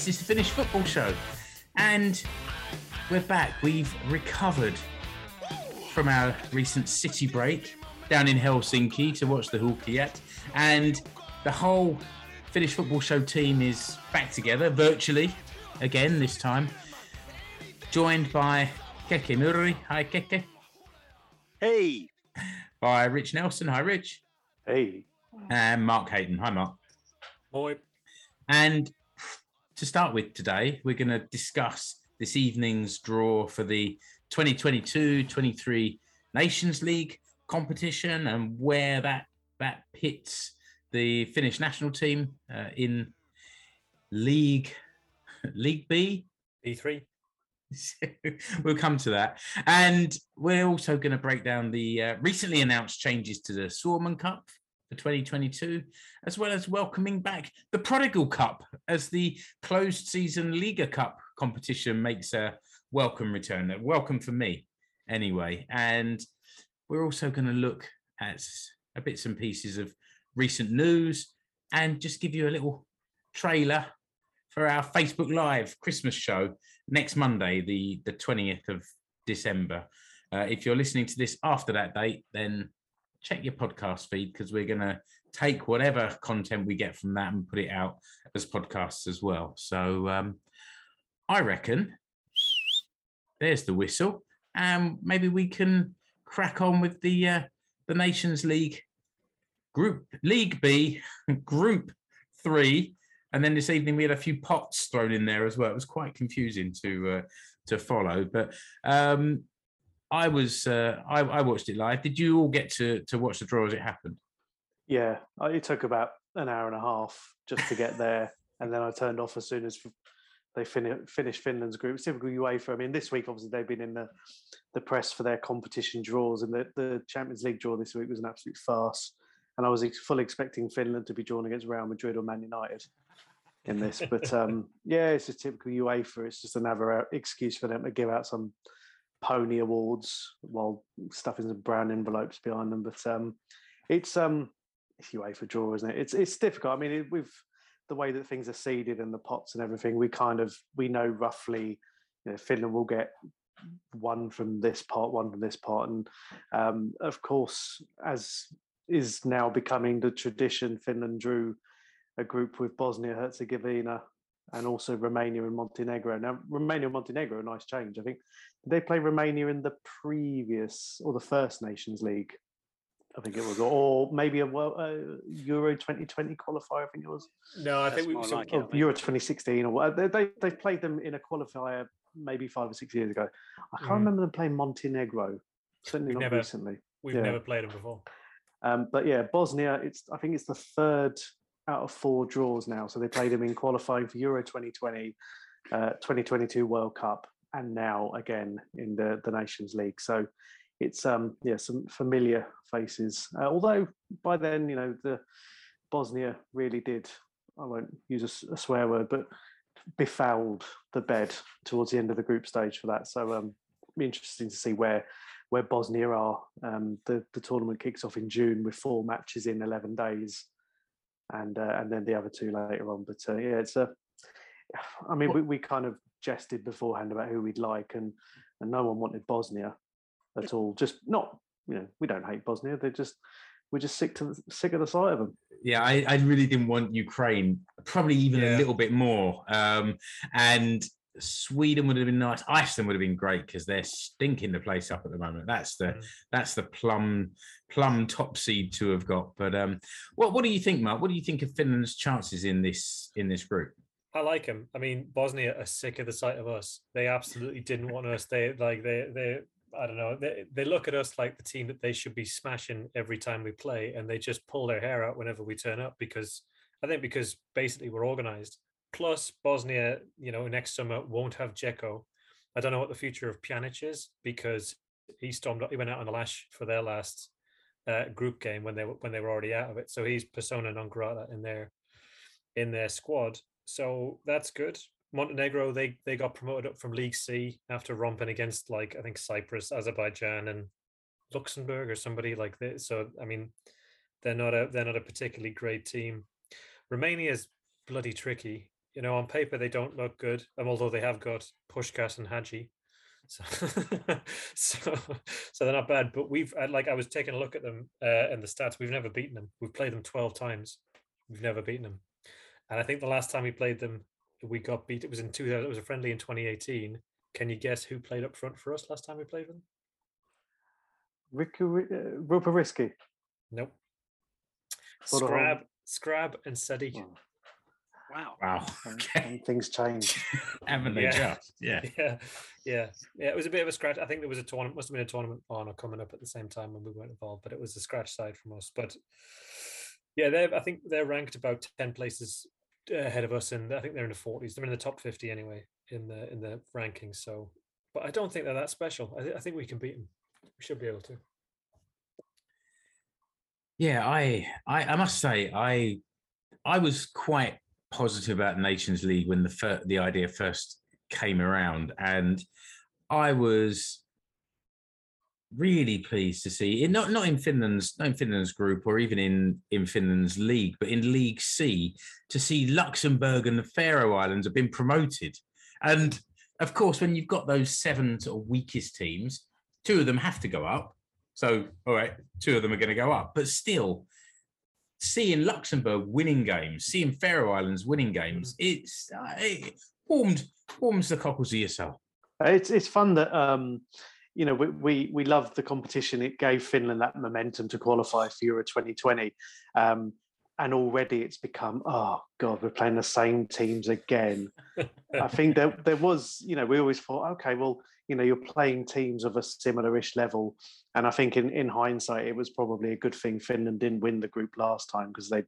Yes, it's the Finnish football show. And we're back. We've recovered from our recent city break down in Helsinki to watch the Huuhkajat. And the whole Finnish football show team is back together virtually again this time. Joined by Keke Muri. Hi, Keke. Hey. By Rich Nelson. Hi, Rich. Hey. And Mark Hayden. Hi, Mark. Boy. And to start with today, we're going to discuss this evening's draw for the 2022 23 Nations League competition and where that, that pits the Finnish national team uh, in League League B. B3. we'll come to that. And we're also going to break down the uh, recently announced changes to the Suomen Cup for 2022, as well as welcoming back the Prodigal Cup as the closed season Liigacup competition makes a welcome return. A welcome for me, anyway. And we're also going to look at a bits and pieces of recent news and just give you a little trailer for our Facebook Live Christmas show next Monday, the, the 20th of December. Uh, if you're listening to this after that date, then check your podcast feed because we're going to take whatever content we get from that and put it out as podcasts as well. So um, I reckon there's the whistle, and maybe we can crack on with the uh, the Nations League group League B group three and then this evening we had a few pots thrown in there as well. It was quite confusing to uh, to follow, but um, I was uh, I, I, watched it live. Did you all get to to watch the draw as it happened? Yeah, it took about an hour and a half just to get there, and then I turned off as soon as they fin- finished Finland's group. It's typically UEFA. I mean, this week obviously they've been in the the press for their competition draws, and the, the Champions League draw this week was an absolute farce. And I was fully expecting Finland to be drawn against Real Madrid or Man United in this. But um, yeah, it's a typical UEFA. It's just another excuse for them to give out some pony awards while stuffing some brown envelopes behind them. But um, it's um, it's UEFA draw, isn't it? It's it's difficult. I mean, it, with the way that things are seeded and the pots and everything, we kind of we know roughly. You know, Finland will get one from this part, one from this part, and um, of course, as is now becoming the tradition, Finland drew a group with Bosnia Herzegovina and also Romania and Montenegro. Now, Romania and Montenegro, a nice change. I think they play Romania in the previous or the first Nations League. I think it was, or maybe a uh, Euro 2020 qualifier. I think it was. No, I think we so, like it, Euro 2016 or they, they they played them in a qualifier maybe five or six years ago. I can't mm. remember them playing Montenegro. Certainly we've not never, recently. We've yeah. never played them before. Um, but yeah, Bosnia. It's I think it's the third out of four draws now. So they played them in qualifying for Euro 2020, uh, 2022 World Cup, and now again in the, the Nations League. So it's um yeah some familiar faces. Uh, although by then you know the Bosnia really did. I won't use a, a, swear word, but befouled the bed towards the end of the group stage for that. So um, interesting to see where where Bosnia are. Um, the the tournament kicks off in June with four matches in eleven days and uh, and then the other two later on. But uh, yeah, it's a. I mean, we, we kind of jested beforehand about who we'd like, and and no one wanted Bosnia at all. Just not, you know, we don't hate Bosnia. They're just we're just sick to the, sick of the sight of them. Yeah, I, I really didn't want Ukraine, probably even yeah. a little bit more. Um, and Sweden would have been nice. Iceland would have been great because they're stinking the place up at the moment. That's the mm. that's the plum plum top seed to have got. But um, what what do you think, Mark? What do you think of Finland's chances in this in this group? I like them. I mean, Bosnia are sick of the sight of us. They absolutely didn't want us. They like they they I don't know. They they look at us like the team that they should be smashing every time we play, and they just pull their hair out whenever we turn up because I think because basically we're organized Plus, Bosnia, you know, next summer won't have Dzeko. I don't know what the future of Pjanic is because he stormed. He went out on the lash for their last uh, group game when they when they were already out of it. So he's persona non grata in their in their squad. So that's good. Montenegro they they got promoted up from League C after romping against like I think Cyprus, Azerbaijan, and Luxembourg or somebody like this. So I mean, they're not a they're not a particularly great team. Romania is bloody tricky. You know, on paper they don't look good, and although they have got Pușcaș and Hagi. So, so, so they're not bad. But we've uh, like I was taking a look at them uh, and the stats. We've never beaten them. We've played them twelve times. We've never beaten them. And I think the last time we played them, we got beat. It was in two. It was a friendly in 2018. Can you guess who played up front for us last time we played them? Ricky, uh, Roope Riski. Nope. Skrabb, Skrabb, and Sadik. Oh, Wow. Wow. Okay. and things change. Haven't they Yeah. just? Yeah. Yeah, yeah, yeah. It was a bit of a scratch. I think there was a tournament. Must have been a tournament on or coming up at the same time when we weren't involved, but it was a scratch side from us. But yeah, they I think they're ranked about ten places uh, ahead of us, and I think they're in the forties. They're in the top fifty anyway in the in the rankings. So, but I don't think they're that special. I, thi- I think we can beat them. We should be able to. Yeah, I, I, I must say, I, I was quite positive about Nations League when the fir- the idea first came around, and I was really pleased to see it. Not not in Finland's not in Finland's group or even in in Finland's league, but in League C, to see Luxembourg and the Faroe Islands have been promoted, and of course, when you've got those seven sort of weakest teams, two of them have to go up. So, all right, two of them are going to go up, but still, seeing Luxembourg winning games, seeing Faroe Islands winning games, it's uh, it warmed warms the cockles of your soul. It's it's fun that um, you know we, we we loved the competition. It gave Finland that momentum to qualify for Euro 2020, um, and already it's become oh god, we're playing the same teams again. I think that there was you know we always thought okay, well you know you're playing teams of a similar-ish level, and I think in in hindsight it was probably a good thing Finland didn't win the group last time because they'd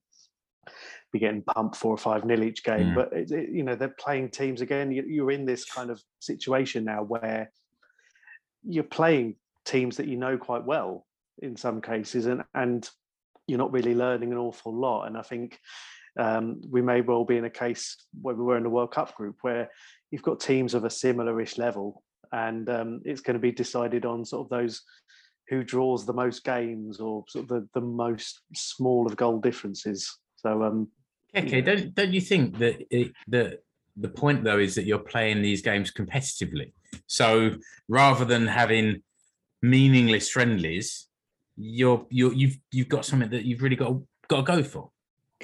be getting pumped four or five nil each game. Mm. But it, it- you know they're playing teams again. You, you're in this kind of situation now where you're playing teams that you know quite well in some cases, and and you're not really learning an awful lot. And I think um, we may well be in a case where we were in the World Cup group where you've got teams of a similar-ish level, and um, it's going to be decided on sort of those who draws the most games or sort of the, the most small of goal differences. So um, Okay, don't don't you think that it, the the point though is that you're playing these games competitively? So rather than having meaningless friendlies, you're you're you've you've got something that you've really got to, got to go for.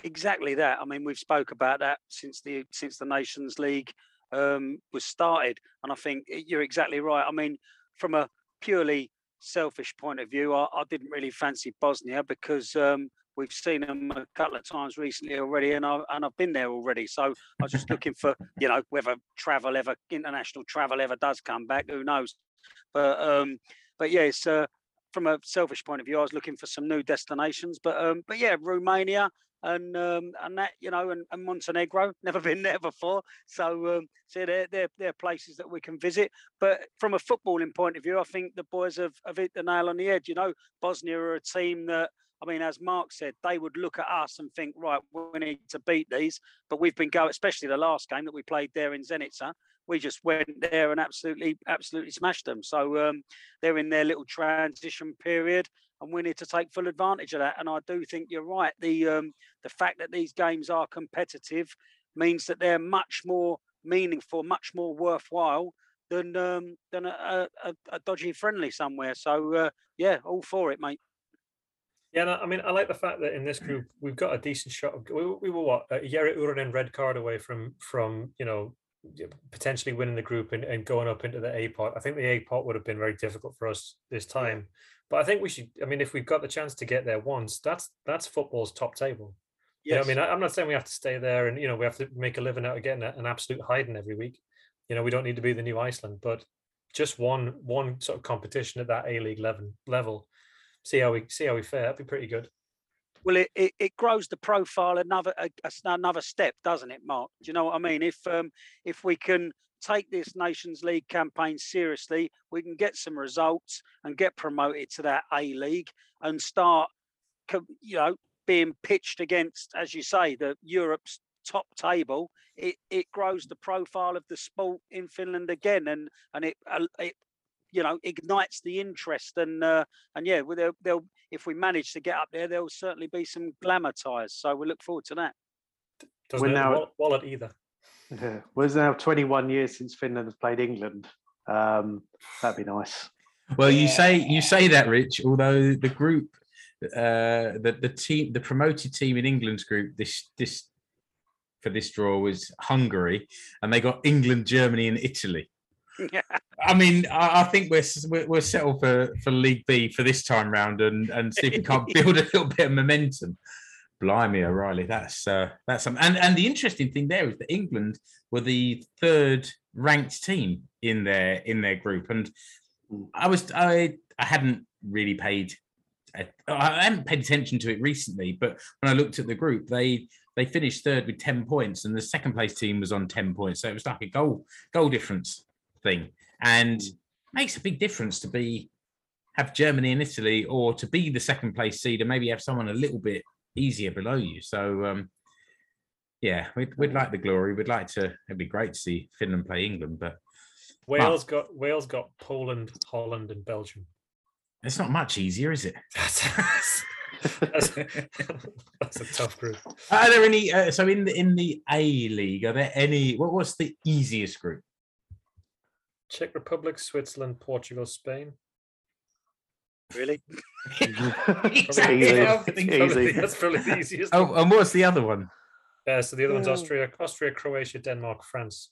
exactly that. I mean, we've spoke about that since the since the Nations League um, was started, and I think you're exactly right. I mean, from a purely selfish point of view, I, I didn't really fancy Bosnia because um, we've seen them a couple of times recently already, and I and I've been there already. So I was just looking for you know whether travel ever international travel ever does come back, who knows? But um, but yeah, it's uh, from a selfish point of view, I was looking for some new destinations. But um, but yeah, Romania and um, and that you know and, and Montenegro, never been there before. So um, so they're, they're they're places that we can visit. But from a footballing point of view, I think the boys have, have hit the nail on the head. You know, Bosnia are a team that. I mean, as Mark said, they would look at us and think, right, we need to beat these. But we've been going, especially the last game that we played there in Zenica. We just went there and absolutely, absolutely smashed them. So um, they're in their little transition period and we need to take full advantage of that. And I do think you're right. The um, the fact that these games are competitive means that they're much more meaningful, much more worthwhile than um, than a, a, a dodgy friendly somewhere. So uh, yeah, all for it, mate. Yeah, no, I mean, I like the fact that in this group we've got a decent shot. Of, we, we were what a Jere Uronen red card away from from you know potentially winning the group and, and going up into the A pot. I think the A pot would have been very difficult for us this time, but I think we should. I mean, if we've got the chance to get there once, that's that's football's top table. You know, I mean, I, I'm not saying we have to stay there and you know we have to make a living out of getting an absolute hiding every week. You know, we don't need to be the new Iceland, but just one one sort of competition at that A League level level. See how we see how we fare. That'd be pretty good. well, it, it, it grows the profile another a- another step, doesn't it, Mark? Do you know what I mean? If um, if we can take this Nations League campaign seriously, we can get some results and get promoted to that A League and start, you know, being pitched against, as you say, the Europe's top table. It it grows the profile of the sport in Finland again, and and it uh, it you know ignites the interest and uh, and yeah, well, they'll, they'll if we manage to get up there, there'll certainly be some glamour ties. So we look forward to that. Doesn't We're now- wal- wallet either. Yeah. Well, it's now 21 years since Finland has played England. Um, that'd be nice. Well, you say you say that, Rich. Although the group, uh, the the team, the promoted team in England's group, this this for this draw was Hungary, and they got England, Germany, and Italy. Yeah. I mean, I, I think we're, we're we're settled for for League B for this time round, and and see if we can't build a little bit of momentum. Blimey, O'Reilly, that's uh, that's something. And and the interesting thing there is that England were the third ranked team in their in their group, and I was I I hadn't really paid I I hadn't paid attention to it recently, but when I looked at the group, they they finished third with 10 points, and the second place team was on 10 points. So it was like a goal goal difference thing. And makes a big difference to be have Germany and Italy or to be the second place seed and maybe have someone a little bit easier below you. So um yeah, we'd, we'd like the glory. We'd like to. It'd be great to see Finland play England, but Wales got Wales got Poland, Holland, and Belgium. it's not much easier, is it? That's, that's, that's a tough group. Are there any? Uh, so in the in the A League, are there any? What was the easiest group? Czech Republic, Switzerland, Portugal, Spain. Really? Exactly. Easy. Probably- Easy. That's probably the easiest. Oh, one. and what's the other one? Uh, so the other one's Austria, Austria, Croatia, Denmark, France.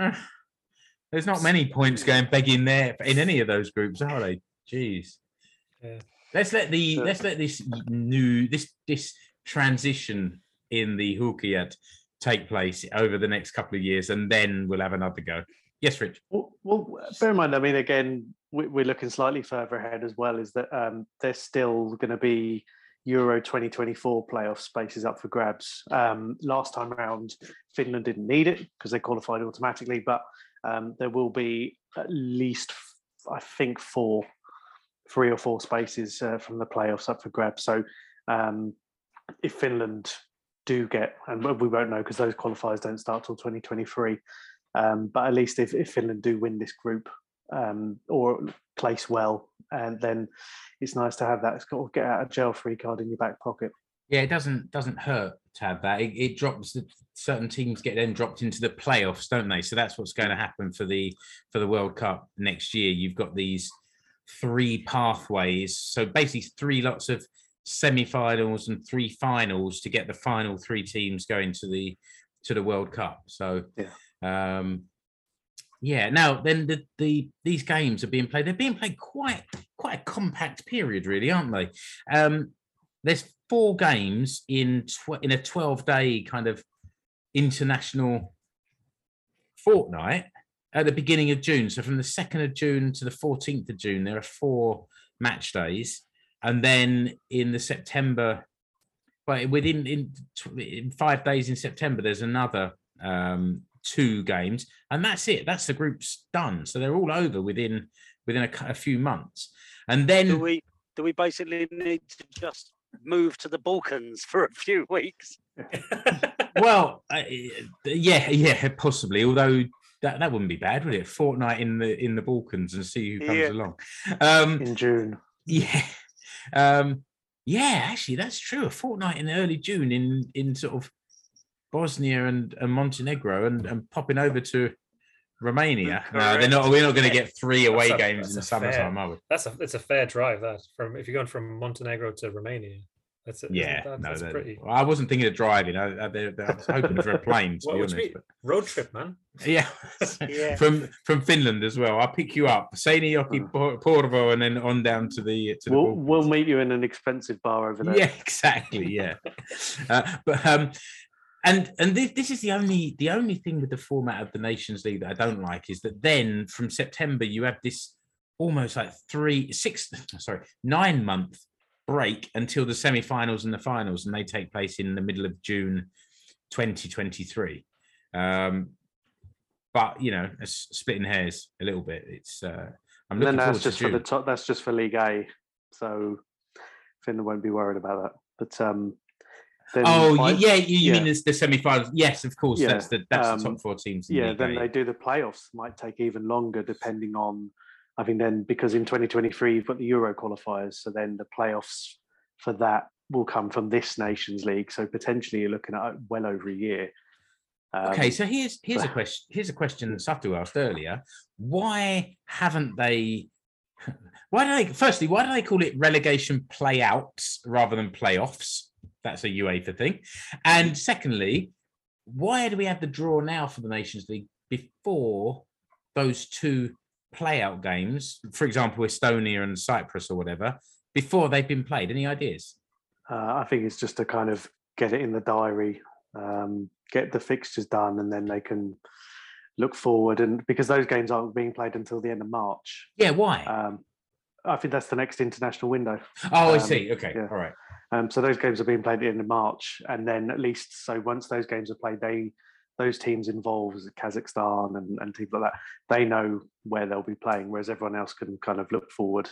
Uh, There's not many points going begging there in any of those groups, are they? Jeez. Yeah. Let's let the Yeah. let's let this new this this transition in the Huuhkajat take place over the next couple of years, and then we'll have another go. Yes, Rich. Well, well, bear in mind, I mean, again, we- we're looking slightly further ahead as well, is that um, there's still going to be Euro 2024 playoff spaces up for grabs. Um, last time around, Finland didn't need it because they qualified automatically, but um, there will be at least, I think, four, three or four spaces uh, from the playoffs up for grabs. So um, if Finland do get, and we won't know because those qualifiers don't start till 2023. Um, but at least if, if Finland do win this group um, or place well, and then it's nice to have that sort of get out of jail free card in your back pocket. Yeah, it doesn't doesn't hurt to have that. It, it drops the certain teams get then dropped into the playoffs, don't they? So that's what's going to happen for the for the World Cup next year. You've got these three pathways, so basically three lots of semi-finals and three finals to get the final three teams going to the to the World Cup. So um yeah, now then the the these games are being played. They're being played quite quite a compact period, really, aren't they? Um there's four games in tw- in a 12 day kind of international fortnight at the beginning of June. So from the 2nd of June to the 14th of June, there are four match days. And then in the September, well, within in, in five days in September, there's another um, two games, and that's it. That's the group's done. So they're all over within within a, a few months. And then Do we do we basically need to just move to the Balkans for a few weeks? well, uh, yeah, yeah, possibly. Although that, that wouldn't be bad, would it? Fortnight in the in the Balkans and see who comes Yeah. along. Um, in June. yeah, um, yeah. Actually, that's true. A fortnight in early June in in sort of Bosnia and, and Montenegro, and, and popping over to Romania. No, they're not. We're not going to get three away a- games in the that's a fair- are we? That's a it's a fair drive. That from if you're going from Montenegro to Romania, that's it. isn't Yeah, that- no, that's that- pretty well, I wasn't thinking of driving. I, I, I was hoping for a plane, to What be honest. be- but- road trip, man. Yeah. Yeah. from from Finland as well. I'll pick you up, Seinäjoki, Por- Porvoo, and then on down to the to. We'll, Balkans. we'll meet you in an expensive bar over there. yeah, exactly. Yeah, uh, but um, and and this, this is the only the only thing with the format of the Nations League that I don't like is that then from September you have this almost like three six sorry nine month break until the semi-finals and the finals, and they take place in the middle of June, 2023. Um, but you know, it's splitting hairs a little bit. It's uh, I'm And then looking forward that's to just for the top. That's just for League A. So Finland won't be worried about that. But um, then Oh yeah, you, you mean yeah. the, the semi-finals? Yes, of course. Yeah, That's the that's the um, top four teams. in yeah, League then they do the playoffs. Might take even longer depending on I think then because in 2023 you've got the Euro qualifiers, so then the playoffs for that will come from this Nations League. So potentially you're looking at well over a year. Okay, Um, so here's here's a question. Here's a question that Satu asked earlier. Why haven't they? Why do they? Firstly, why do they call it relegation playouts rather than playoffs? That's a UEFA thing. And secondly, why do we have the draw now for the Nations League before those two playout games? For example, Estonia and Cyprus or whatever, before they've been played. Any ideas? Uh, I think it's just to kind of get it in the diary, um, get the fixtures done, and then they can look forward. And because those games aren't being played until the end of March, Yeah, why? um, I think that's the next international window. oh, I um, see. Okay, yeah. all right. Um, so those games are being played at the end of March, and then at least so once those games are played, they those teams involved, Kazakhstan and, and teams like that, they know where they'll be playing, whereas everyone else can kind of look forward.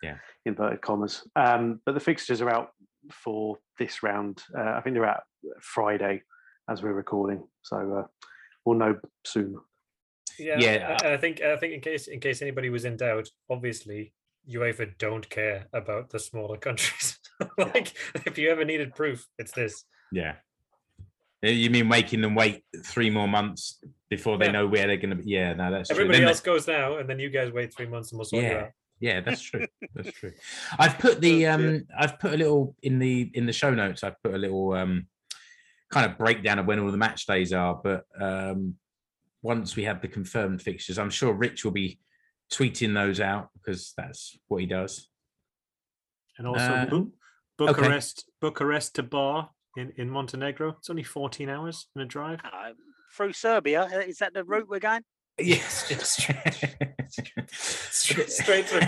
Yeah. Inverted commas. Um, but the fixtures are out for this round. Uh, I think they're out Friday as we're recording, so uh, we'll know soon. Yeah, Yeah, a- and I think I think in case in case anybody was in doubt, obviously UEFA don't care about the smaller countries. like if you ever needed proof, it's this. Yeah. Uh, You mean making them wait three more months before they Yeah. know where they're going to be? Yeah, no, that's true. Everybody Then they- else goes now, and then you guys wait three months and we'll sort you Yeah, out. yeah, that's true. That's true. I've put the Oh, um, dear. I've put a little in the in the show notes. I've put a little um, kind of breakdown of when all the match days are. But um, once we have the confirmed fixtures, I'm sure Rich will be tweeting those out because that's what he does. And also Uh, Bu- okay. Bucharest, Bucharest to Bar in, in Montenegro. It's only 14 hours in a drive. Uh, through Serbia, uh, is that the route we're going? Yes, Straight- straight through.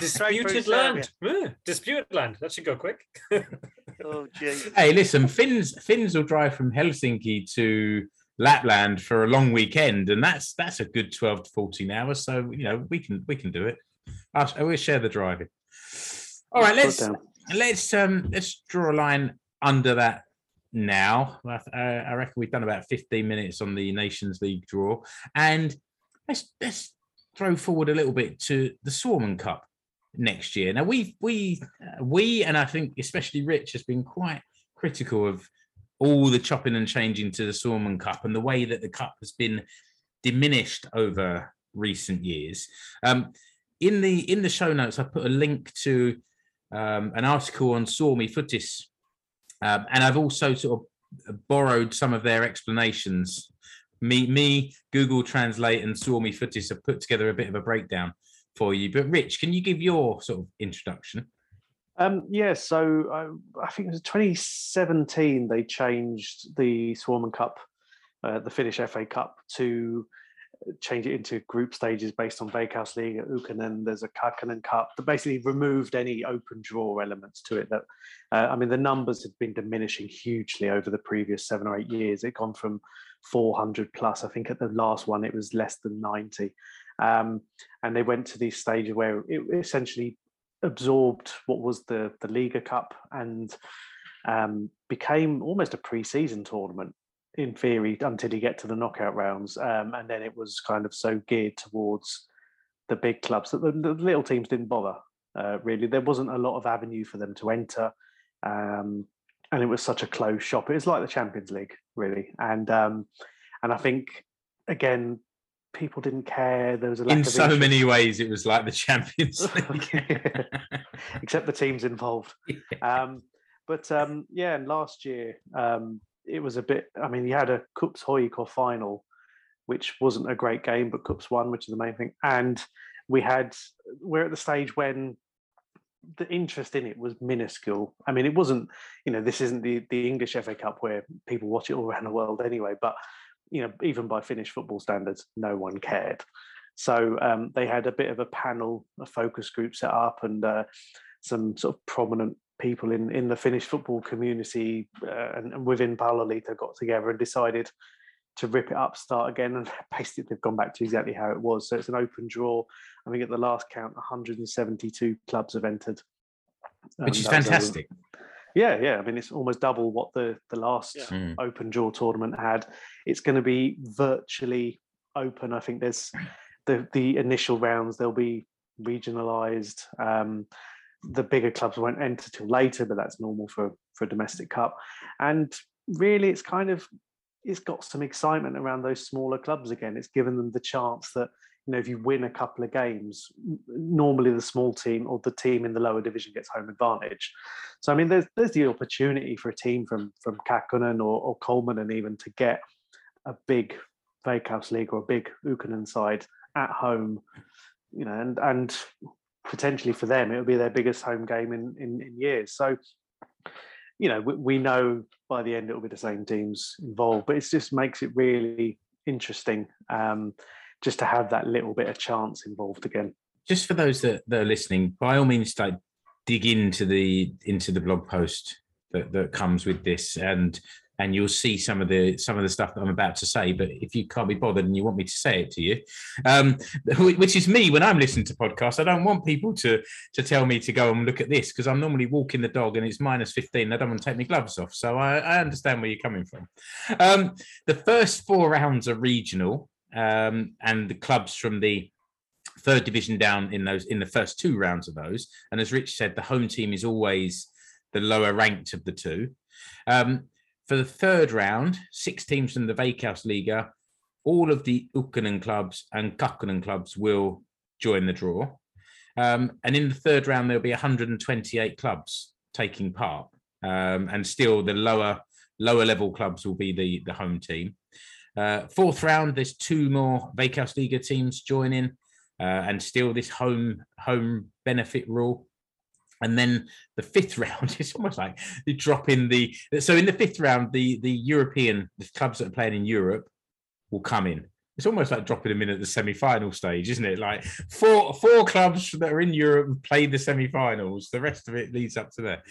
Disputed land. Yeah, disputed land. That should go quick. Oh, gee. Hey, listen, Finns Finns will drive from Helsinki to Lapland for a long weekend, and that's that's a good twelve to fourteen hours. So you know we can we can do it. I'll, I will share the driving. All right, let's down. Let's um let's draw a line under that now. I, I reckon we've done about fifteen minutes on the Nations League draw, and let's let's throw forward a little bit to the Suomen Cup next year. Now we we uh, we and I think especially Rich has been quite critical of all the chopping and changing to the Suomen Cup and the way that the cup has been diminished over recent years. Um, in the in the show notes, I put a link to um, an article on Suomi Footis, um, and I've also sort of borrowed some of their explanations. Me, me, Google Translate, and Suomi Footis have put together a bit of a breakdown for you. But Rich, can you give your sort of introduction? Um, yeah, so I, I think it was 2017 they changed the Suomen Cup, uh, the Finnish FA Cup, to change it into group stages based on Veikkaus League at Ykkönen. There's a Kakkonen Cup that basically removed any open draw elements to it. That uh, I mean, the numbers had been diminishing hugely over the previous seven or eight years. It gone from 400 plus. I think at the last one it was less than 90. Um, and they went to these stages where it essentially absorbed what was the the Liigacup and um, became almost a pre-season tournament in theory until you get to the knockout rounds, um, and then it was kind of so geared towards the big clubs that the, the little teams didn't bother. Uh, really, there wasn't a lot of avenue for them to enter, um, and it was such a closed shop. It was like the Champions League, really, and um, and I think again people didn't care. There was a lack In of so interest. many ways, it was like the Champions League. except the teams involved. Um, but um, yeah, and last year um, it was a bit. I mean, you had a KuPS HJK final, which wasn't a great game, but KuPS won, which is the main thing. And we had we're at the stage when the interest in it was minuscule. I mean, it wasn't. You know, this isn't the the English FA Cup where people watch it all around the world anyway. But you know, even by Finnish football standards, no one cared. So um, they had a bit of a panel, a focus group set up, and uh, some sort of prominent people in, in the Finnish football community uh, and, and within Palloliitto got together and decided to rip it up, start again, and basically they've gone back to exactly how it was. So it's an open draw. I think at the last count, 172 clubs have entered, Which is Um, that was over- fantastic. yeah, yeah. I mean, it's almost double what the the last Yeah. Mm. open draw tournament had. It's going to be virtually open. I think there's the the initial rounds they'll be regionalised. Um, the bigger clubs won't enter till later, but that's normal for for a domestic cup. And really, it's kind of it's got some excitement around those smaller clubs again. It's given them the chance that you know if you win a couple of games, normally the small team or the team in the lower division gets home advantage. So I mean, there's there's the opportunity for a team from from Kakkonen or, or Kolmonen and even to get a big Veikkaus League or a big Ykkönen side at home, you know, and and potentially for them it would be their biggest home game in in, in years. So you know, we, we know by the end it will be the same teams involved, but it just makes it really interesting um, just to have that little bit of chance involved again. just for those that, that are listening, by all means, like dig into the into the blog post that, that comes with this, and and you'll see some of the some of the stuff that I'm about to say. But if you can't be bothered and you want me to say it to you, um, which is me when I'm listening to podcasts, I don't want people to to tell me to go and look at this because I'm normally walking the dog and it's minus 15. I don't want to take my gloves off, so I, I understand where you're coming from. Um, the first four rounds are regional, um, and the clubs from the third division down in those in the first two rounds of those. And as Rich said, the home team is always the lower ranked of the two. Um, for the third round, six teams from the Veikkaus Liga, all of the Ykkönen clubs and Kakkonen clubs will join the draw. Um, and in the third round, there'll be 128 clubs taking part. Um, and still the lower lower level clubs will be the, the home team. Uh, fourth round, there's two more Veikkaus Liga teams joining uh, and still this home home benefit rule. And then the fifth round is almost like you drop in the so in the fifth round the the European the clubs that are playing in Europe will come in. It's almost like dropping them in at the semi-final stage, isn't it? Like four four clubs that are in Europe played the semi-finals. The rest of it leads up to there.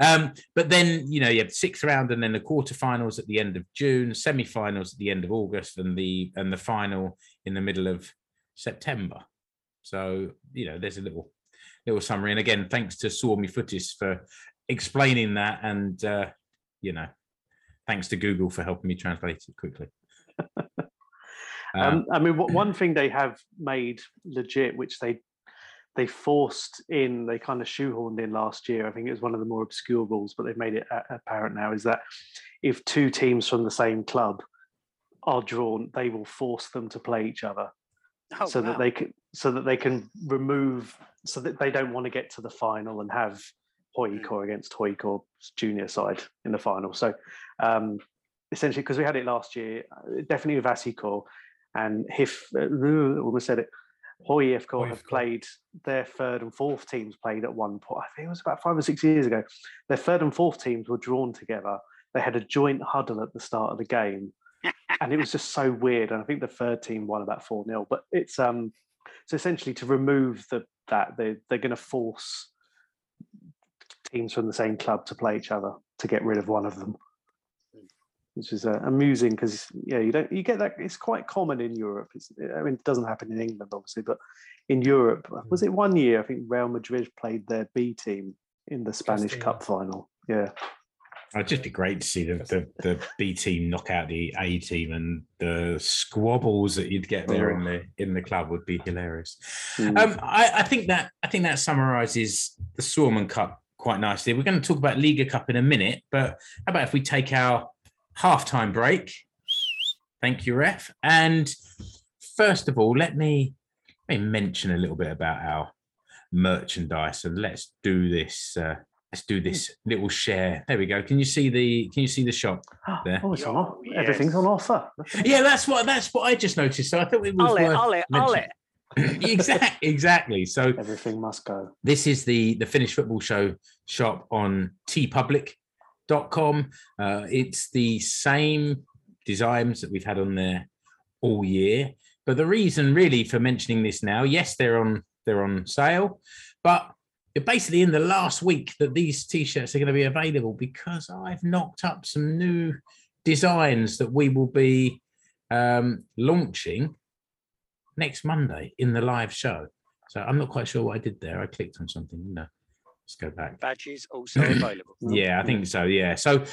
Um, but then you know you have sixth round and then the quarterfinals at the end of June, semi-finals at the end of August, and the and the final in the middle of September. So you know, there's a little little summary. And again, thanks to Suomi Footis for explaining that, and uh, you know, thanks to Google for helping me translate it quickly. Um, Um, I mean, what, one thing they have made legit, which they they forced in, they kind of shoehorned in last year. I think it was one of the more obscure rules, but they've made it apparent now. Is that if two teams from the same club are drawn, they will force them to play each other, Oh, so that they can so that they can remove, so that they don't want to get to the final and have HJK against HJK's junior side in the final. So um, essentially, because we had it last year, uh, definitely with Asikor and Hif, uh, almost said it. Hoi IFCO have played their third and fourth teams played at one point. I think it was about five or six years ago. Their third and fourth teams were drawn together. They had a joint huddle at the start of the game, and it was just so weird. And I think the third team won about four 0 But it's um, so essentially to remove the that they they're going to force teams from the same club to play each other to get rid of one of them. Which is uh, amusing because yeah you don't you get that it's quite common in europe. It's, i mean it doesn't happen in england obviously but in europe uh, was it one year i think real madrid played their b team in the spanish cup final. Yeah It'd just be great to see the, the, the B team knock out the A team and the squabbles that you'd get there in the in the club would be hilarious. Mm. Um, I, I think that I think that summarises the Suomen Cup quite nicely. We're going to talk about Liigacup in a minute, but how about if we take our halftime break? Thank you, Ref. And first of all, let me let me mention a little bit about our merchandise, and let's do this. Uh, let's do this little share. There we go. Can you see the Can you see the shop? there. oh, it's on Yo, off- everything's on offer Look at it. Yeah, that's what that's what I just noticed. So I thought it was I'll it, worth I'll it, I'll it. mentioning. exactly, exactly. So everything must go this is the the Finnish football show shop on teepublic.com. Uh, it's the same designs that we've had on there all year. But the reason really for mentioning this now, yes, they're on they're on sale, but you're basically in the last week that these t-shirts are going to be available because I've knocked up some new designs that we will be um, launching next Monday in the live show. So I'm not quite sure what I did there. I clicked on something. No, let's go back. Badges also available. Yeah, I think so. Yeah. So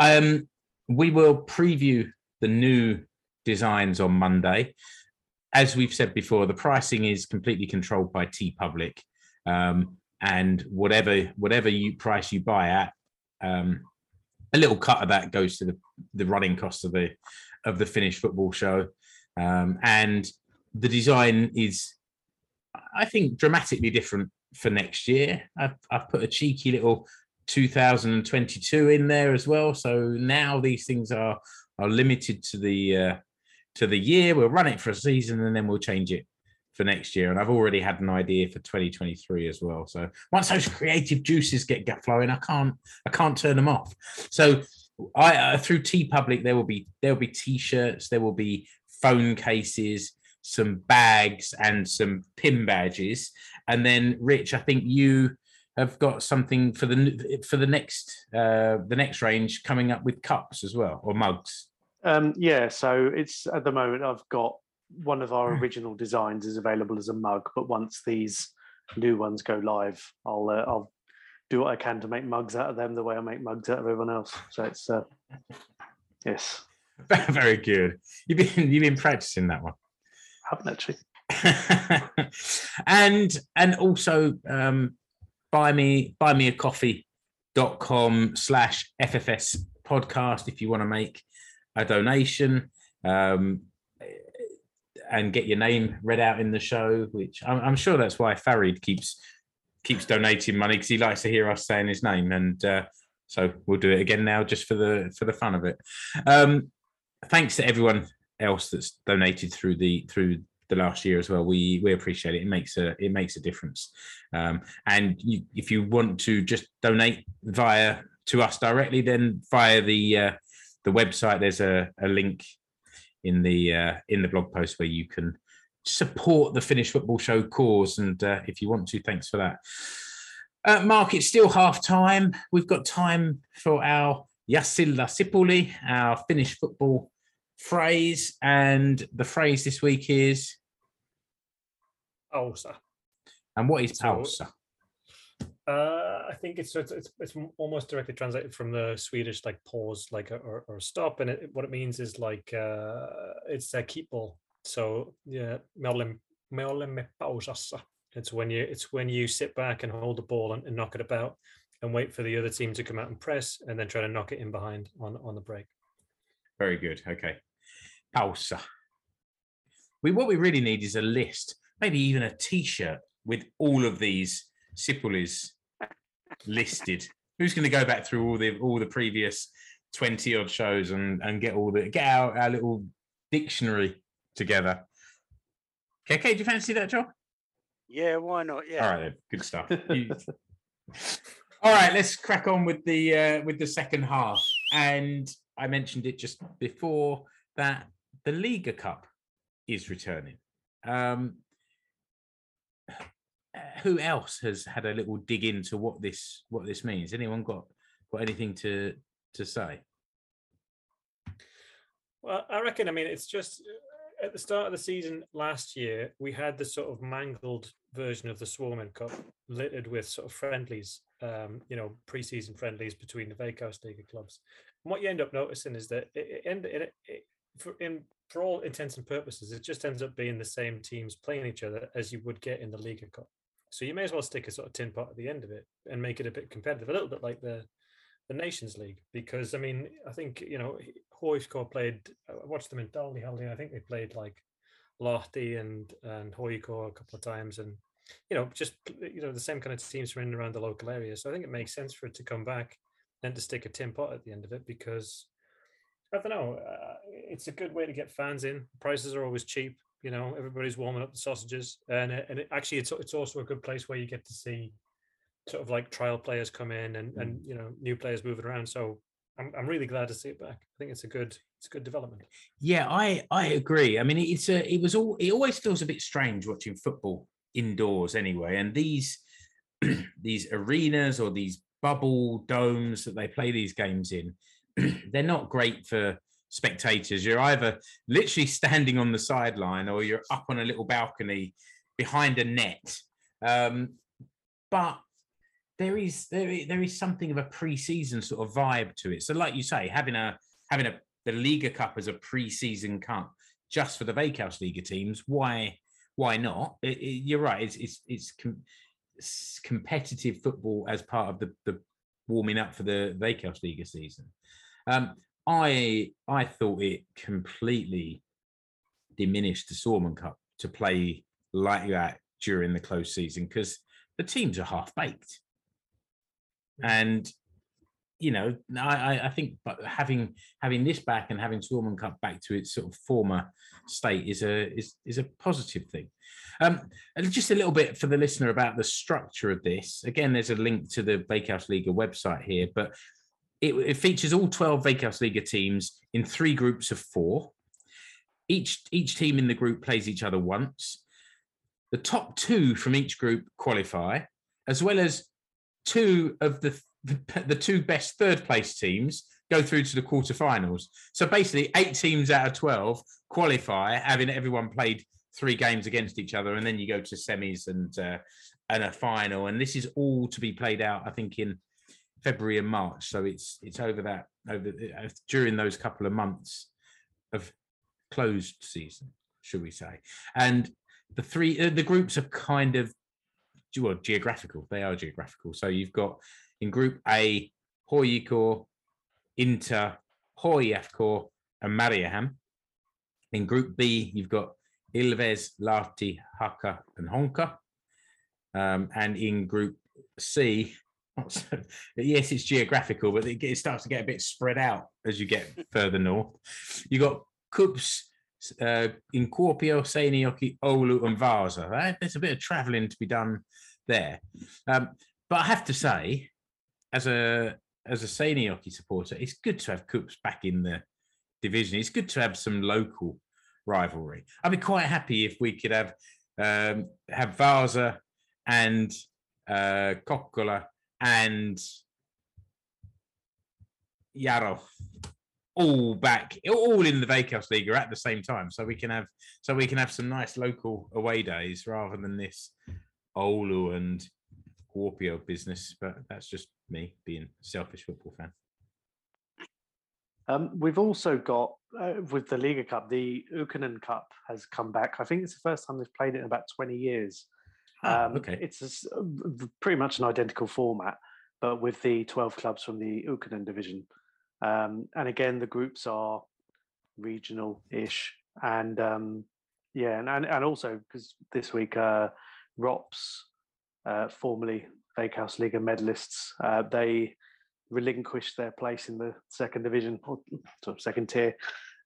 um we will preview the new designs on Monday. as we've said before, the pricing is completely controlled by TeePublic, um, and whatever whatever you price you buy at, um, a little cut of that goes to the the running cost of the of the finished football show, um, and the design is, I think, dramatically different for next year. I've, I've put a cheeky little 2022 in there as well. So now these things are are limited to the uh, to the year. We'll run it for a season and then we'll change it for next year. And I've already had an idea for 2023 as well. So once those creative juices get, get flowing, I can't I can't turn them off. So I uh, through TeePublic there will be there will be t-shirts, there will be phone cases, some bags, and some pin badges. And then Rich, I think you have got something for the for the next uh the next range coming up with cups as well or mugs. Um, yeah, so it's at the moment I've got one of our Hmm. original designs is available as a mug, but once these new ones go live, I'll uh, I'll do what I can to make mugs out of them the way I make mugs out of everyone else. So it's uh, yes, Very good. You've been you've been practicing that one. haven't actually. and and also um buy me buy me a coffee dot com slash ffs podcast if you want to make a donation um and get your name read out in the show which i'm, I'm sure that's why farid keeps keeps donating money because he likes to hear us saying his name and uh so we'll do it again now just for the for the fun of it um thanks to everyone else that's donated through the through the last year as well. We we appreciate it. It makes a it makes a difference. Um, and you, if you want to just donate via to us directly, then via the uh, the website, there's a, a link in the uh, in the blog post where you can support the Finnish Football Show cause. And uh, if you want to, thanks for that. Uh, Mark, it's still half time. We've got time for our Yasilla Sipuli, our Finnish football phrase. And the phrase this week is, Pausa. and what is pausa? Uh, I think it's, it's it's it's almost directly translated from the Swedish like pause, like or, or stop, and it, what it means is like uh, it's a keep ball. So yeah, me olemme pausassa. It's when you it's when you sit back and hold the ball and, and knock it about, and wait for the other team to come out and press, and then try to knock it in behind on on the break. Very good. Okay. Pausa. We what we really need is a list, maybe even a t-shirt with all of these sipulis listed. Who's going to go back through all the all the previous 20 odd shows and and get all the get our, our little dictionary together? Okay, okay, do you fancy that, Joe? Yeah, why not? Yeah. All right, then. good stuff. All right, let's crack on with the uh, with the second half. And I mentioned it just before that the Liga Cup is returning. Um, who else has had a little dig into what this what this means? Anyone got got anything to to say? Well, I reckon. I mean, it's just at the start of the season last year, we had the sort of mangled version of the Suomen Cup, littered with sort of friendlies, um, you know, pre-season friendlies between the Veikkausliiga clubs. And what you end up noticing is that it, it, it, it for in for all intents and purposes, it just ends up being the same teams playing each other as you would get in the Liigacup. So you may as well stick a sort of tin pot at the end of it and make it a bit competitive, a little bit like the the Nations League. Because I mean, I think you know Hoifko played. I watched them in Dalhousie. I think they played like Lahti and and HJK a couple of times, and you know just you know the same kind of teams from in and around the local area. So I think it makes sense for it to come back and to stick a tin pot at the end of it because I don't know. Uh, it's a good way to get fans in. Prices are always cheap. You know, everybody's warming up the sausages, and it- and it, actually, it's it's also a good place where you get to see sort of like trial players come in and and mm. you know new players moving around. So I'm I'm really glad to see it back. I think it's a good it's a good development. Yeah, I I agree. I mean, it's a it was all it always feels a bit strange watching football indoors anyway. And these these arenas or these bubble domes that they play these games in, they're not great for spectators. You're either literally standing on the sideline or you're up on a little balcony behind a net. Um, but there is there is, there is something of a pre-season sort of vibe to it. So, like you say, having a having a the Liigacup as a pre-season cup just for the Veikkausliiga teams, why why not? It, it, you're right. It's it's it's, com- it's competitive football as part of the the warming up for the Veikkausliiga season. Um, I I thought it completely diminished the Suomen Cup to play like that during the close season because the teams are half baked, and you know I I- think but having having this back and having Suomen Cup back to its sort of former state is a is is a positive thing. Um, and just a little bit for the listener about the structure of this. Again, there's a link to the Veikkausliiga website here, but it, it features all 12 Veikkausliiga teams in three groups of four. Each each team in the group plays each other once. The top two from each group qualify, as well as two of the the, the two best third place teams go through to the quarterfinals. So basically, eight teams out of 12 qualify, having everyone played three games against each other, and then you go to semis and uh, and a final. And this is all to be played out, I think, in February and March. So it's it's over that over uh, during those couple of months of closed season, should we say? And the three uh, the groups are kind of well geographical. They are geographical. So you've got in Group A, HJK, Inter, HIFK, and Mariehamn. In Group B, you've got Ilves, Lahti, Haka, and Honka. Um, and in Group C, yes, it's geographical, but it, it starts to get a bit spread out as you get further north. You got KuPS uh, in Kuopio, Seinäjoki, Oulu, and Vaasa. Right? There's a bit of travelling to be done there. Um, but I have to say, as a as a Seinäjoki supporter, it's good to have KuPS back in the division. It's good to have some local rivalry. I'd be quite happy if we could have um, have Vaasa and uh, Kokkola and Jaro all back, all in the Veikkausliiga at the same time, so we can have so we can have some nice local away days rather than this Oulu and Kuopio business. But that's just me being a selfish football fan. Um, we've also got uh, with the Liigacup, the Ykkönen Cup has come back. I think it's the first time they've played it in about 20 years. Ah, Um, okay. It's a pretty much an identical format, but with the 12 clubs from the Ykkönen division. Um, and again, the groups are regional-ish, and um, yeah, and and, and also because this week, uh, ROPS, uh, formerly Veikkausliiga medalists, uh, they relinquished their place in the second division or sort of second tier,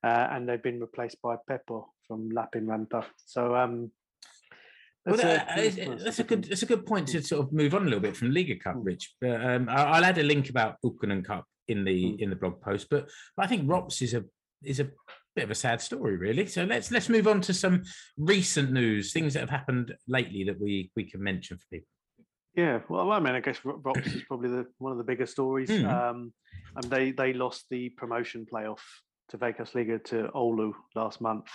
uh, and they've been replaced by PEPO from Lapin Lappeenranta. So um, that's a- that- uh, that's- that's, that's a good that's a good point to sort of move on a little bit from Liigacup, Mm. Rich. But um, I'll add a link about Ykkönen Cup in the Mm. in the blog post. But, but I think Rops is a is a bit of a sad story, really. So let's let's move on to some recent news, things that have happened lately that we we can mention for people. Yeah, well, I mean, I guess Ro- Rops is probably the one of the bigger stories. Mm. Um, and they they lost the promotion playoff to Veikkausliiga to Oulu last month,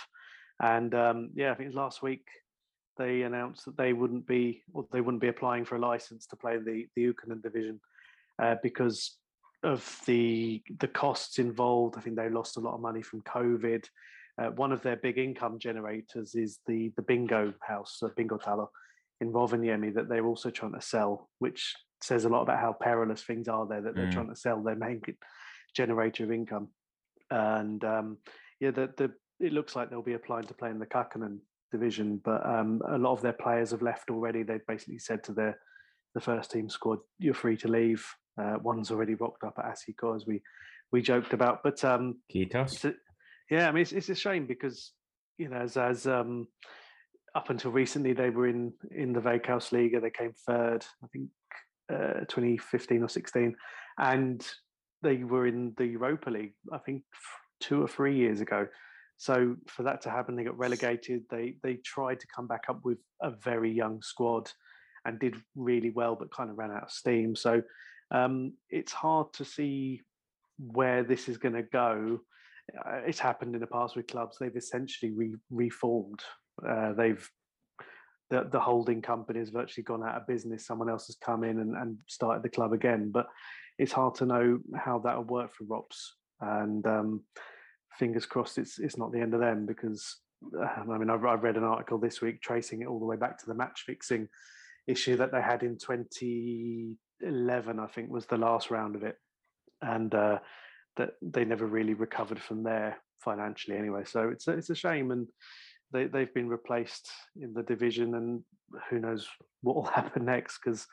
and um, yeah, I think it was last week they announced that they wouldn't be or they wouldn't be applying for a license to play the the Ykkönen division uh, because of the the costs involved. I think they lost a lot of money from COVID. Uh, one of their big income generators is the the bingo house, the Bingo Talo in Rovaniemi that they're also trying to sell, which says a lot about how perilous things are there that they're Mm. trying to sell their main generator of income. And um, yeah, the, the it looks like they'll be applying to play in the Kakkonen division, but um, a lot of their players have left already. They've basically said to their the first team squad, "You're free to leave." Uh, one's already rocked up at Asiko, as we we joked about. But um, Kitos. a- yeah, I mean, it's, it's a shame because you know, as as um, up until recently, they were in in the Veikkausliiga. They came third, I think, uh, 2015 or 16, and they were in the Europa League. I think two or three years ago. So for that to happen, they got relegated. They they tried to come back up with a very young squad, and did really well, but kind of ran out of steam. So um, it's hard to see where this is going to go. Uh, it's happened in the past with clubs. They've essentially re- reformed. Uh, they've the, the holding company has virtually gone out of business. Someone else has come in and, and started the club again. But it's hard to know how that will work for ROPS. And um, fingers crossed, it's it's not the end of them because um, I mean, I've, I've read an article this week tracing it all the way back to the match fixing issue that they had in 2011, I think was the last round of it, and uh, that they never really recovered from there financially anyway. So it's a, it's a shame, and they they've been replaced in the division, and who knows what will happen next? Because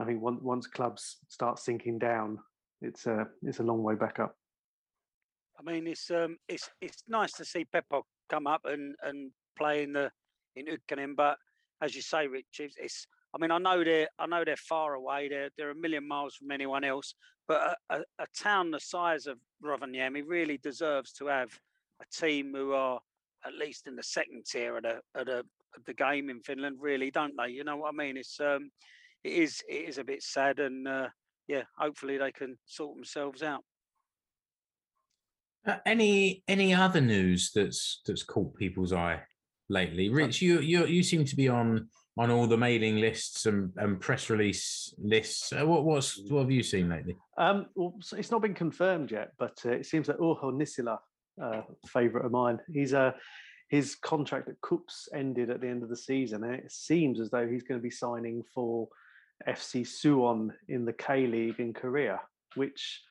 I think once once clubs start sinking down, it's a it's a long way back up. I mean, it's um, it's it's nice to see PEPO come up and and play in the in Ykkönen, but as you say, Rich, it's, it's I mean, I know they're I know they're far away. They're they're a million miles from anyone else. But a, a, a town the size of Rovaniemi really deserves to have a team who are at least in the second tier of the of the, of the game in Finland. Really, don't they? You know what I mean? It's um, it is it is a bit sad, and uh, yeah, hopefully they can sort themselves out. Uh, any any other news that's that's caught people's eye lately? Rich, you you you seem to be on on all the mailing lists and, and press release lists. Uh, what what's what have you seen lately? Um, well, it's not been confirmed yet, but uh, it seems that Urho Nissilä, uh, favourite of mine, he's uh, his contract at KuPS ended at the end of the season, and it seems as though he's going to be signing for FC Suwon in the K League in Korea, which,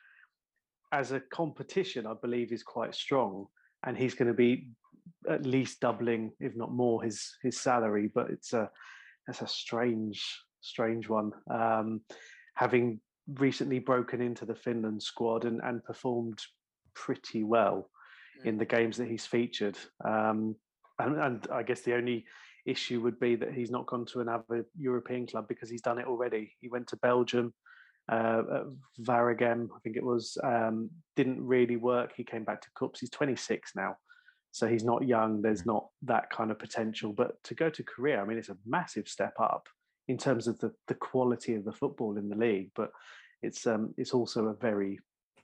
as a competition, I believe is quite strong, and he's going to be at least doubling, if not more, his his salary. But it's a that's a strange, strange one. Um, having recently broken into the Finland squad and, and performed pretty well in the games that he's featured. Um, and, and I guess the only issue would be that he's not gone to another European club because he's done it already. He went to Belgium, uh, Waregem, I think it was, um, didn't really work. He came back to KuPS. He's 26 now. So he's not young. There's not that kind of potential. But to go to Korea, I mean, it's a massive step up in terms of the, the quality of the football in the league. But it's um, it's also a very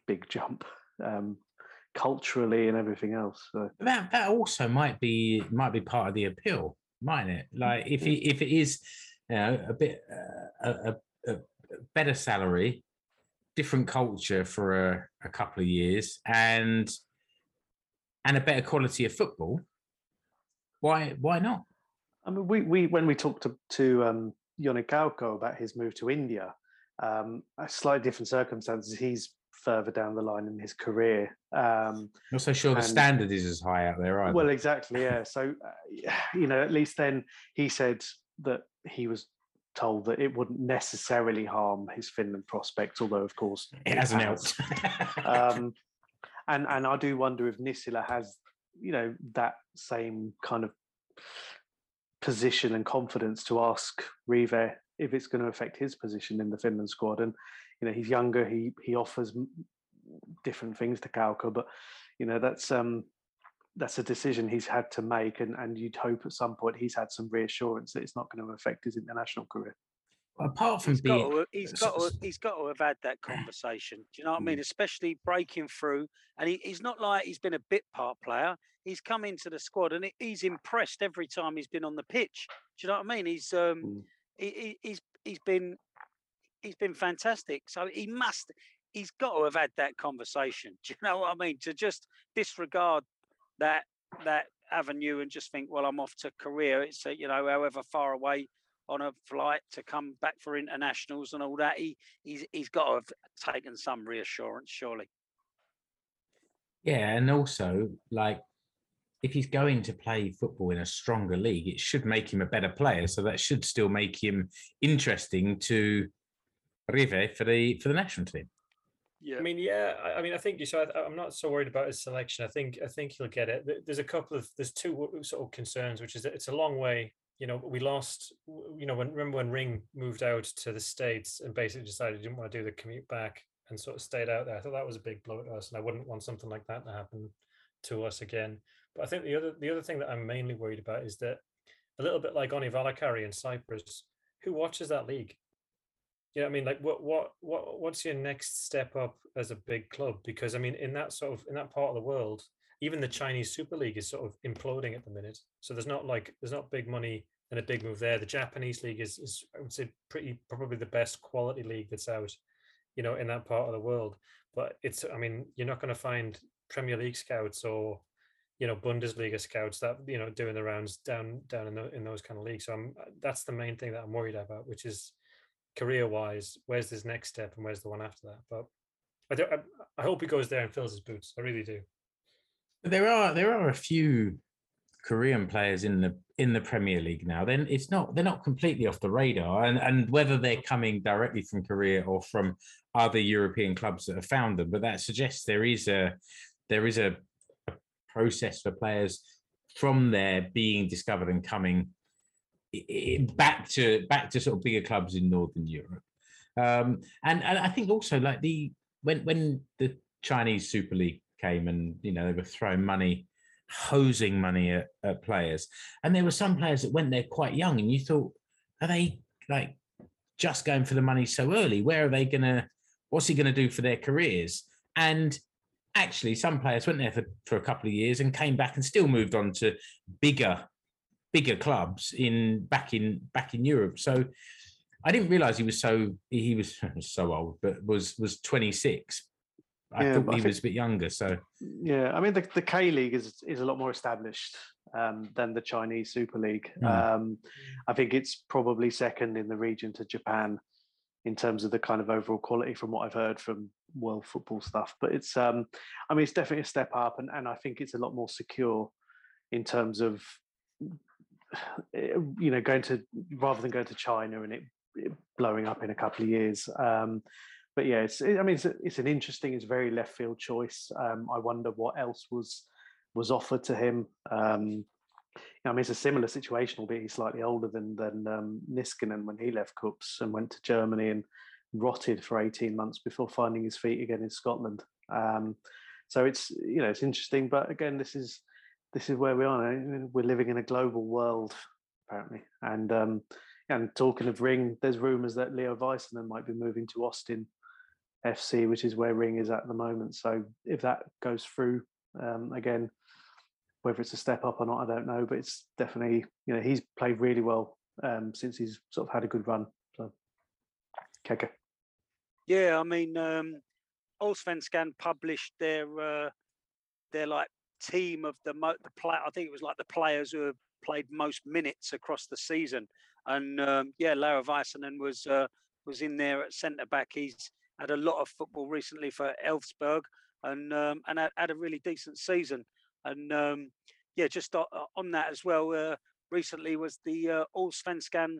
big jump um, culturally and everything else. So. That that also might be might be part of the appeal, mightn't it? Like if it, if it is, you know, a bit uh, a, a, a better salary, different culture for a, a couple of years, and and a better quality of football. Why why not? I mean, we, we when we talked to, to um, Joni Kauko about his move to India, um, a slightly different circumstances. He's further down the line in his career. Um, Not so sure the standard is as high out there either. well, exactly, yeah. So, uh, you know, at least then he said that he was told that it wouldn't necessarily harm his Finland prospects, although, of course, it hasn't has. helped. um, and and I do wonder if Nissilä has, you know, that same kind of position and confidence to ask Rive if it's going to affect his position in the Finland squad. And you know, he's younger. He he offers different things to Kauko, but you know, that's um that's a decision he's had to make, and and you'd hope at some point he's had some reassurance that it's not going to affect his international career. Apart from He's got, to, he's so- got to, he's got to have had that conversation. Do you know what I mean? Especially breaking through, and he, he's not like he's been a bit part player. He's come into the squad, and he's impressed every time he's been on the pitch. Do you know what I mean? He's um, Mm. he, he, he's he's been he's been fantastic. So he must, he's got to have had that conversation. Do you know what I mean? To just disregard that that avenue and just think, well, I'm off to Korea. It's uh, you know, however far away on a flight to come back for internationals and all that. He he's he's got to have taken some reassurance, surely. yeah, and also like if he's going to play football in a stronger league, it should make him a better player. So that should still make him interesting to Rive for the for the national team. Yeah. I mean, yeah. I, I mean, I think you. So I'm not so worried about his selection. I think I think he'll get it. There's a couple of there's two sort of concerns, which is that it's a long way. You know, we lost. You know, when remember when Ring moved out to the states and basically decided he didn't want to do the commute back and sort of stayed out there. I thought that was a big blow to us, and I wouldn't want something like that to happen to us again. But I think the other the other thing that I'm mainly worried about is that a little bit like Onni Valakari in Cyprus, who watches that league? Yeah, I mean, like, what, what, what, what's your next step up as a big club? Because I mean, in that sort of in that part of the world, even the Chinese Super League is sort of imploding at the minute. So there's not like there's not big money and a big move there. The Japanese league is, is I would say, pretty probably the best quality league that's out, you know, in that part of the world. But it's, I mean, you're not going to find Premier League scouts or, you know Bundesliga scouts that you know doing the rounds down down in the, in those kind of leagues. So I'm, that's the main thing that I'm worried about, which is career wise, where's this next step and where's the one after that. But I do, I, um, I hope he goes there and fills his boots. I really do. There are there are a few Korean players in the in the Premier League now. Then it's not they're not completely off the radar, and and whether they're coming directly from Korea or from other European clubs that have found them, but that suggests there is a there is a process for players from there being discovered and coming back to back to sort of bigger clubs in Northern Europe. Um, and and I think also like the when when the Chinese Super League came and you know they were throwing money hosing money at, at players. And there were some players that went there quite young, and you thought, are they like just going for the money so early? Where are they gonna? What's he gonna do for their careers? And actually, some players went there for, for a couple of years and came back and still moved on to bigger, bigger clubs in back in back in Europe. So I didn't realize he was so he was so old, but was was 26. I Yeah, thought but I he think- was a bit younger. So Yeah, I mean the, the K League is is a lot more established um, than the Chinese Super League. Mm. Um, I think it's probably second in the region to Japan in terms of the kind of overall quality from what I've heard from world football stuff. But it's um, I mean it's definitely a step up, and and I think it's a lot more secure in terms of you know going to rather than going to China and it, it blowing up in a couple of years. Um, but yeah, it's I mean it's, it's an interesting, it's very left field choice. Um, I wonder what else was was offered to him. Um, I mean, it's a similar situation, albeit he's slightly older than than um, Niskanen when he left KuPS and went to Germany and rotted for eighteen months before finding his feet again in Scotland. Um, so it's you know it's interesting, but again, this is this is where we are. now. We're living in a global world, apparently, and um, and talking of Ring, there's rumours that Leo Väisänen might be moving to Austin FC, which is where Ring is at the moment. So if that goes through, um, again, whether it's a step up or not, I don't know. But it's definitely, you know, he's played really well um, since he's sort of had a good run. So, Keke. Yeah, I mean, um, Allsvenskan published their uh, their like team of the mo- the play. I think it was like the players who have played most minutes across the season, and um, yeah, Lara Väisänen was uh, was in there at centre back. He's had a lot of football recently for Elfsborg, and um, and had, a really decent season. And um, yeah, just on that as well. Uh, recently was the uh, All Allsvenskan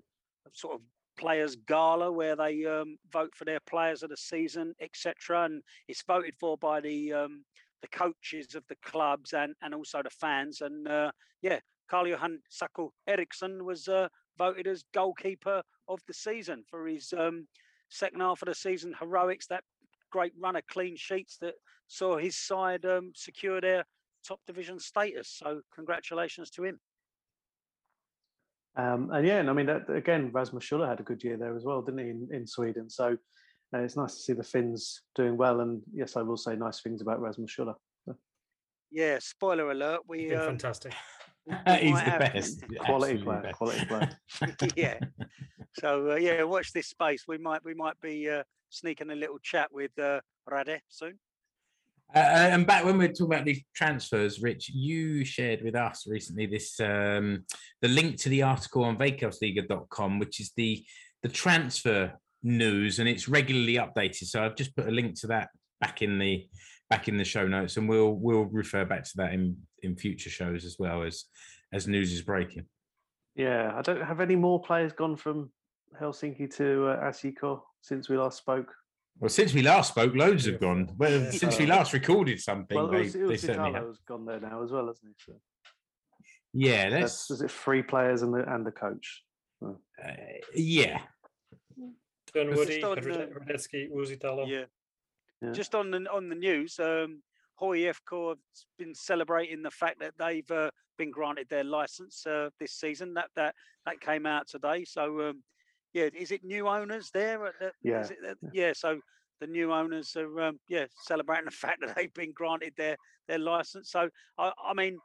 sort of players gala where they um, vote for their players of the season, etc. And it's voted for by the um, the coaches of the clubs and and also the fans. And uh, yeah, Carl Johan Sacco Eriksson was uh, voted as goalkeeper of the season for his um, second half of the season heroics. That great run of clean sheets that saw his side um, secure their top division status. So congratulations to him. Um, and yeah, and I mean, that, again, Rasmus Schüller had a good year there as well, didn't he, in, in Sweden? So uh, it's nice to see the Finns doing well. And yes, I will say nice things about Rasmus Schüller. Yeah, spoiler alert. We Been um, fantastic. we he's the best. Quality player, best. quality player. yeah. So uh, yeah, watch this space. We might we might be uh, sneaking a little chat with uh, Rade soon. Uh, and back when we were talking about these transfers, Rich, you shared with us recently this um, the link to the article on Veikkausliiga.com, which is the the transfer news, and it's regularly updated. So I've just put a link to that back in the back in the show notes, and we'll we'll refer back to that in in future shows as well as as news is breaking. Yeah, I don't have any more players gone from Helsinki to uh, Asiko since we last spoke. Well, since we last spoke, loads have gone. Well, Yeah. since we last recorded something, Well, it was, it was certainly have. Italo's gone there now as well, hasn't he? So Yeah, that's, that's is it three players and the and the coach? uh, yeah. Dunwoody, Just on, uh, Radetzky, Uusitalo. Yeah. Yeah. Just on the on the news, um, HIFK have been celebrating the fact that they've uh, been granted their license uh, this season. That that that came out today. So um, yeah, is it new owners there? At the, Yeah, is it that- yeah. So the new owners are um, yeah celebrating the fact that they've been granted their their license. So I, I mean,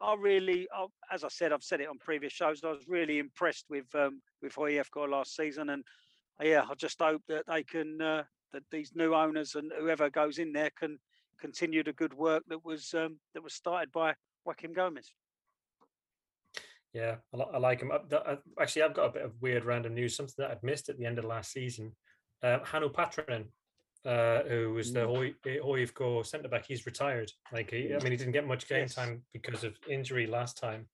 I really, I, as I said, I've said it on previous shows. I was really impressed with um, with HIFK last season, and uh, yeah, I just hope that they can uh, that these new owners and whoever goes in there can continue the good work that was um, that was started by Joaquim Gomez. Yeah, I, like him. Uh, uh, Actually, I've got a bit of weird random news, something that I'd missed at the end of last season. Um, Hannu Patronen, uh, who was the Hoy- uh, centre back, he's retired. Like, he, I mean, he didn't get much game Yes. time because of injury last time,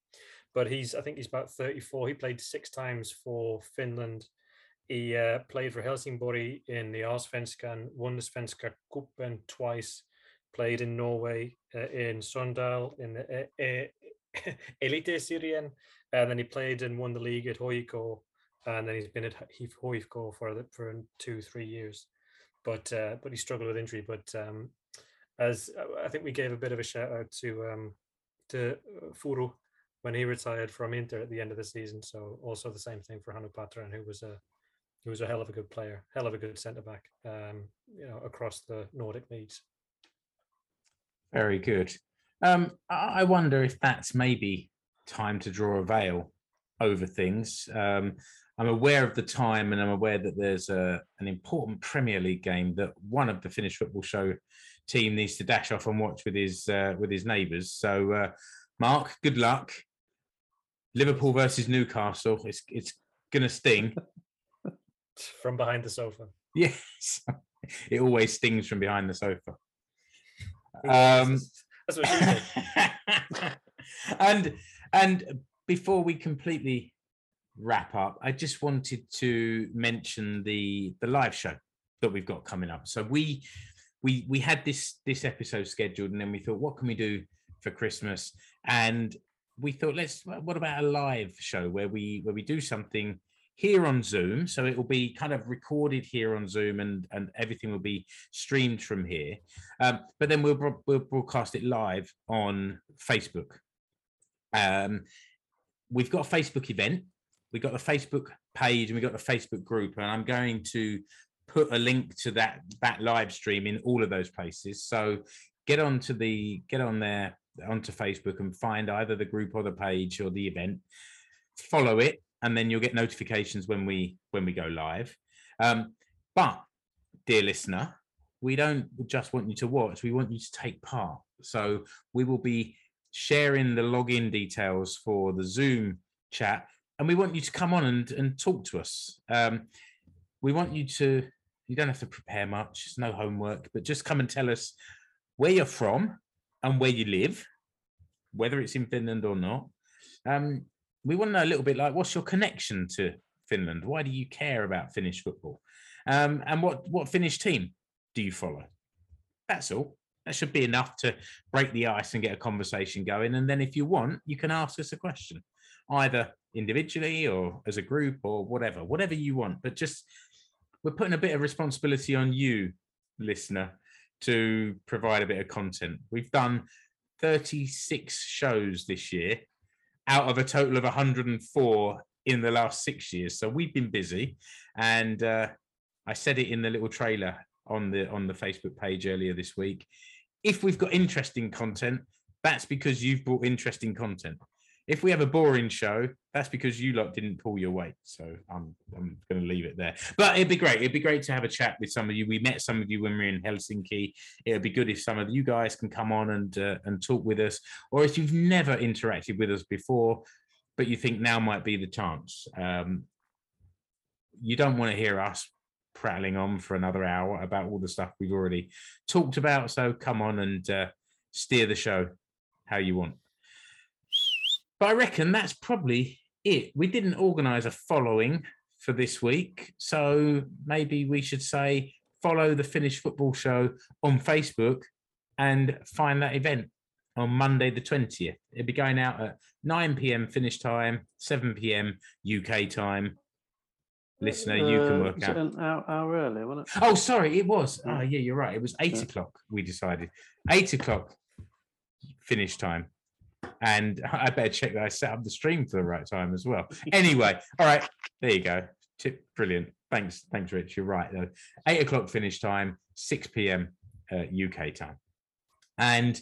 but he's, I think he's about 34. He played six times for Finland. He uh, played for Helsingborg in the Allsvenskan, won the Svenska Cupen twice, played in Norway, uh, in Sogndal, in the uh, uh, Eliteserien, and then he played and won the league at HJK, and then he's been at Hoiko for the, for two three years, but uh, but he struggled with injury. But um, as uh, I think we gave a bit of a shout out to um, to uh, Furu when he retired from Inter at the end of the season. So also the same thing for Hannu Patran, who was a who was a hell of a good player, hell of a good centre back, um, you know, across the Nordic leagues. Very good. Um, I I wonder if that's maybe time to draw a veil over things. Um, I'm aware of the time, and I'm aware that there's a an important Premier League game that one of the Finnish football show team needs to dash off and watch with his uh, with his neighbours. So, uh, Mark, good luck. Liverpool versus Newcastle. It's it's gonna sting. From behind the sofa. yes, it always stings from behind the sofa. Um, that's- what she said. and and before we completely wrap up, I just wanted to mention the the live show that we've got coming up. So we we we had this this episode scheduled, and then we thought, what can we do for Christmas? And we thought, let's what about a live show where we where we do something here on Zoom. So it will be kind of recorded here on Zoom, and and everything will be streamed from here. Um, but then we'll we'll broadcast it live on Facebook. Um, we've got a Facebook event, we've got the Facebook page, and we've got the Facebook group, and I'm going to put a link to that that live stream in all of those places. So get onto the get on there onto Facebook and find either the group or the page or the event. Follow it, and then you'll get notifications when we when we go live. Um, but dear listener, we don't just want you to watch, we want you to take part. So we will be sharing the login details for the Zoom chat, and we want you to come on and, and talk to us. Um, we want you to, you don't have to prepare much, it's no homework, but just come and tell us where you're from and where you live, whether it's in Finland or not. Um, we want to know a little bit like what's your connection to Finland? Why do you care about Finnish football? Um, and what what Finnish team do you follow? That's all. That should be enough to break the ice and get a conversation going. And then, if you want, you can ask us a question, either individually or as a group or whatever, whatever you want. But just we're putting a bit of responsibility on you, listener, to provide a bit of content. We've done 36 shows this year out of a total of 104 in the last six years. So we've been busy, and uh, I said it in the little trailer on the on the Facebook page earlier this week. If we've got interesting content, that's because you've brought interesting content. If we have a boring show, that's because you lot didn't pull your weight. So I'm I'm going to leave it there. But it'd be great. It'd be great to have a chat with some of you. We met some of you when we were in Helsinki. It'd be good if some of you guys can come on and uh, and talk with us, or if you've never interacted with us before, but you think now might be the chance. Um, you don't want to hear us prattling on for another hour about all the stuff we've already talked about. So come on and uh, steer the show how you want. But I reckon that's probably it. We didn't organize a following for this week. So maybe we should say follow the Finnish football show on Facebook and find that event on Monday, the 20th. It'll be going out at 9 p.m. Finnish time, 7 p.m. UK time. Listener, you can Uh, work out. an hour, hour earlier, wasn't it? Oh, sorry, it was. Yeah. Oh, yeah, you're right. It was eight Yeah. o'clock. We decided eight o'clock Finnish time, and I better check that I set up the stream for the right time as well. Anyway, all right, there you go. Tip, brilliant. Thanks, thanks, Rich. You're right though. Eight o'clock Finnish time, six p.m. Uh, UK time, and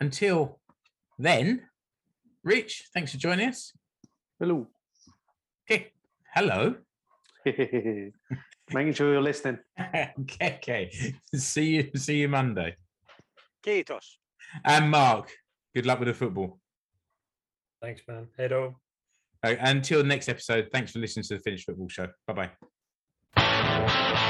until then, Rich, thanks for joining us. Hello. Okay, hello. Making sure you're listening. okay, okay. See you. See you Monday. Kiitos. And Mark, Good luck with the football. Thanks, man. Hedo. Uh, until next episode, thanks for listening to the Finnish Football Show. Bye bye.